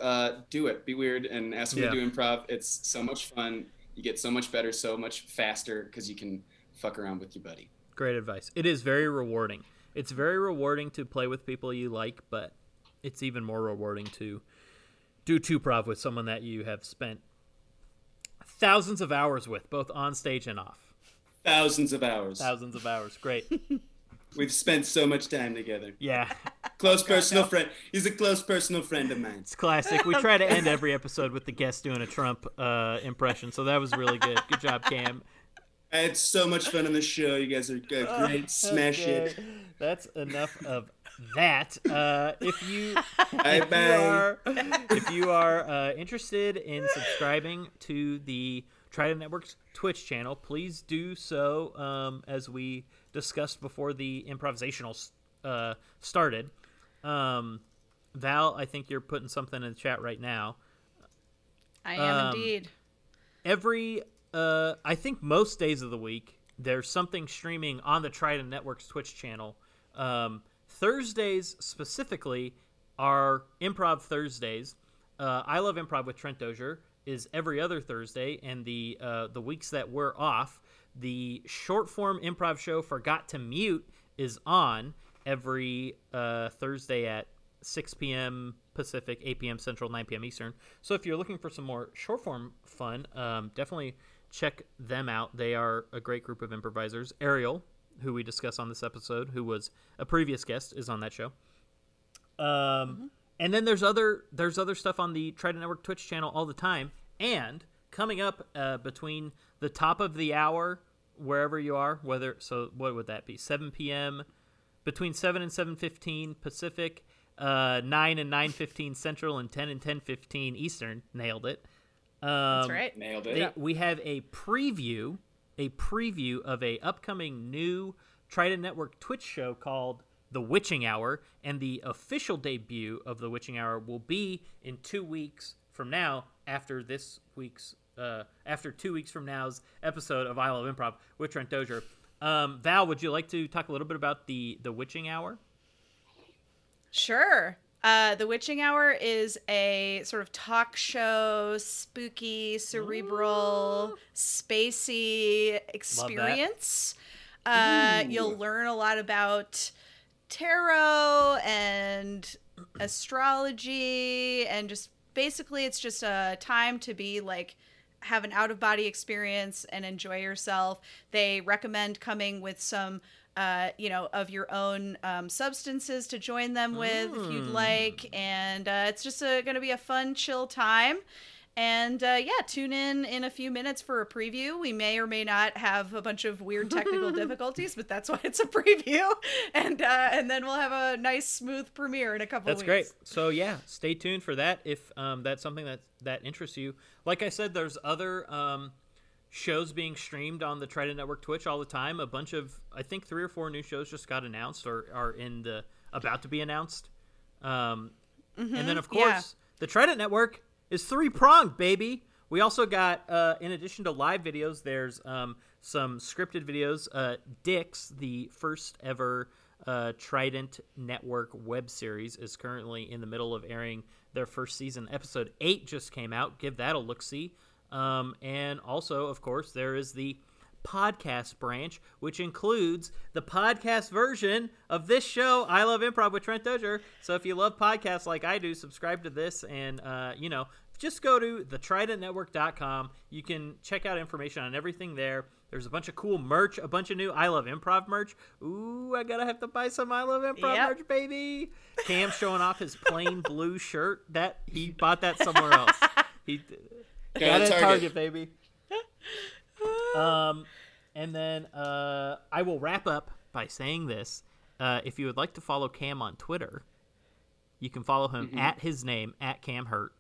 uh, do it. Be weird and ask them Yeah. to do improv. It's so much fun. You get so much better, so much faster because you can fuck around with your buddy. Great advice. It is very rewarding. It's very rewarding to play with people you like, but it's even more rewarding to do two prov with someone that you have spent thousands of hours with, both on stage and off. Thousands of hours. Thousands of hours. Great. We've spent so much time together. Yeah. Close personal friend. He's a close personal friend of mine. It's classic. We try to end every episode with the guest doing a Trump uh, impression, so that was really good. Good job, Cam. I had so much fun on the show. You guys are good. Great. Smash it. That's enough of that. Uh, if you Bye if you bye. are if you are uh, interested in subscribing to the Trident Network's Twitch channel, please do so. Um, as we discussed before the improvisational uh, started, um, Val, I think you're putting something in the chat right now. I am Um, indeed. every uh I think most days of the week there's something streaming on the Trident Network's Twitch channel. Um Thursdays specifically are Improv Thursdays. Uh, I love improv with Trent Dozier is every other Thursday, and the uh, the weeks that we're off, the short form improv show Forgot to Mute is on every uh, Thursday at 6 p.m. Pacific, 8 p.m. Central, 9 p.m. Eastern. So if you're looking for some more short form fun, um, definitely check them out. They are a great group of improvisers. Ariel, who we discuss on this episode, who was a previous guest, is on that show. Um, and then there's other there's other stuff on the Trident Network Twitch channel all the time. And coming up uh, between the top of the hour, wherever you are, whether so, what would that be? 7 p.m. between 7 and 7:15 Pacific, uh, 9 and 9:15 Central, and 10 and 10:15 Eastern. Nailed it. Um, That's right. Nailed it. they, we have a preview, a preview of a upcoming new Trident Network Twitch show called The Witching Hour, and the official debut of The Witching Hour will be in two weeks from now, after this week's, uh, after two weeks from now's episode of I Love Improv with Trent Dozier. Um, Val, would you like to talk a little bit about the The Witching Hour? Sure. Uh, the Witching Hour is a sort of talk show, spooky, cerebral, spacey experience. Uh, you'll learn a lot about tarot and astrology, and just basically, it's just a time to be like have an out of body experience and enjoy yourself. They recommend coming with some, uh, you know, of your own um, substances to join them with if you'd like. And uh, it's just going to be a fun, chill time. And uh, yeah, tune in in a few minutes for a preview. We may or may not have a bunch of weird technical difficulties, but that's why it's a preview. And uh, and then we'll have a nice, smooth premiere in a couple. That's weeks. great. So yeah, stay tuned for that if um, that's something that that interests you. Like I said, there's other um, shows being streamed on the Trident Network Twitch all the time. A bunch of I think three or four new shows just got announced or are in the about to be announced. Um, and then of course yeah. the Trident Network is three pronged, baby. We also got, uh, in addition to live videos, there's um, some scripted videos. Uh, Dix, the first ever uh, Trident Network web series, is currently in the middle of airing their first season. Episode 8 just came out. Give that a look see. Um, and also, of course, there is the podcast branch, which includes the podcast version of this show, I Love Improv with Trent Dozier. So if you love podcasts like I do, subscribe to this and, uh, you know, just go to thetridentnetwork.com. You can check out information on everything there. There's a bunch of cool merch, a bunch of new I Love Improv merch. Ooh, I gotta have to buy some I Love Improv Yep. merch, baby. Cam showing off his plain blue shirt. That he bought that somewhere else. He Got got it it at at Target. Target, baby. Um, and then uh, I will wrap up by saying this: uh, if you would like to follow Cam on Twitter, you can follow him at his name at Cam Hurt.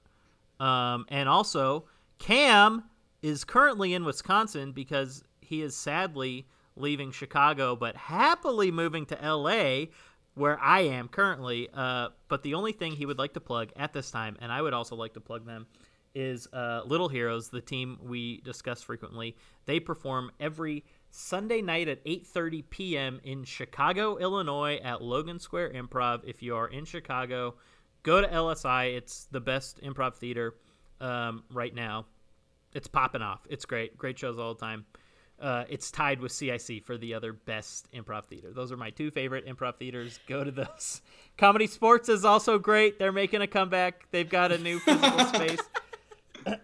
Um, and also, Cam is currently in Wisconsin because he is sadly leaving Chicago, but happily moving to L.A. Where I am currently, uh, but the only thing he would like to plug at this time, and I would also like to plug them, is uh, Little Heroes, the team we discuss frequently. They perform every Sunday night at 8:30 p.m. in Chicago, Illinois, at Logan Square Improv. If you are in Chicago, go to LSI. It's the best improv theater um, right now. It's popping off. It's great. Great shows all the time. Uh, it's tied with CIC for the other best improv theater. Those are my two favorite improv theaters. Go to those. ComedySportz is also great. They're making a comeback. They've got a new physical space.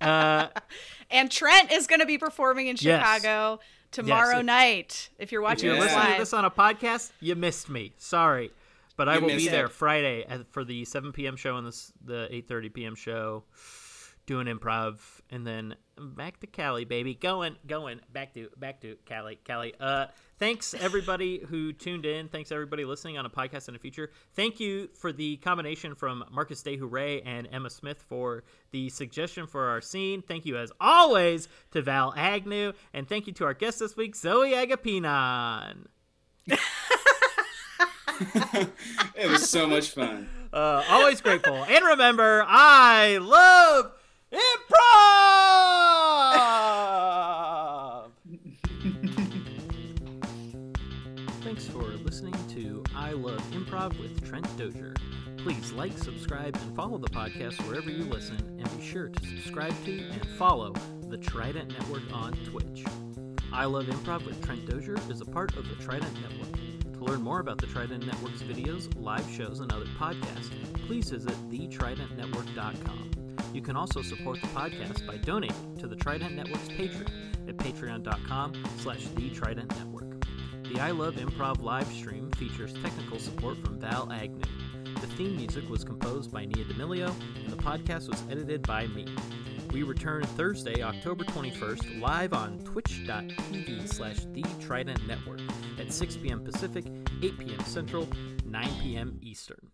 uh, And Trent is going to be performing in Yes. Chicago tomorrow If- night. If you're watching Yeah. this listening to this on a podcast, you missed me. Sorry, but I will be missed there. Friday at, for the 7 p.m. show and this, the 8:30 p.m. show, doing improv, and then back to Cali, baby. Going, going back to back to Cali, Cali. Uh, thanks everybody who tuned in. Thanks everybody listening on a podcast in the future. Thank you for the combination from Marcus DeHouray and Emma Smith for the suggestion for our scene. Thank you as always to Val Agnew, and thank you to our guest this week, Zoe Agapinon. it was so much fun. Uh, always grateful. And remember, I love improv. Thanks for listening to I Love Improv with Trent Dozier. Please like, subscribe, and follow the podcast wherever you listen, and be sure to subscribe to and follow the Trident Network on Twitch. I Love Improv with Trent Dozier is a part of the Trident Network. To learn more about the Trident Network's videos, live shows, and other podcasts, please visit thetridentnetwork.com. You can also support the podcast by donating to the Trident Network's Patreon at patreon.com slash thetridentnetwork. The I Love Improv live stream features technical support from Val Agnew. The theme music was composed by Nia D'Amelio, and the podcast was edited by me. We return Thursday, October 21st, live on twitch.tv slash The Trident Network at 6 p.m. Pacific, 8 p.m. Central, 9 p.m. Eastern.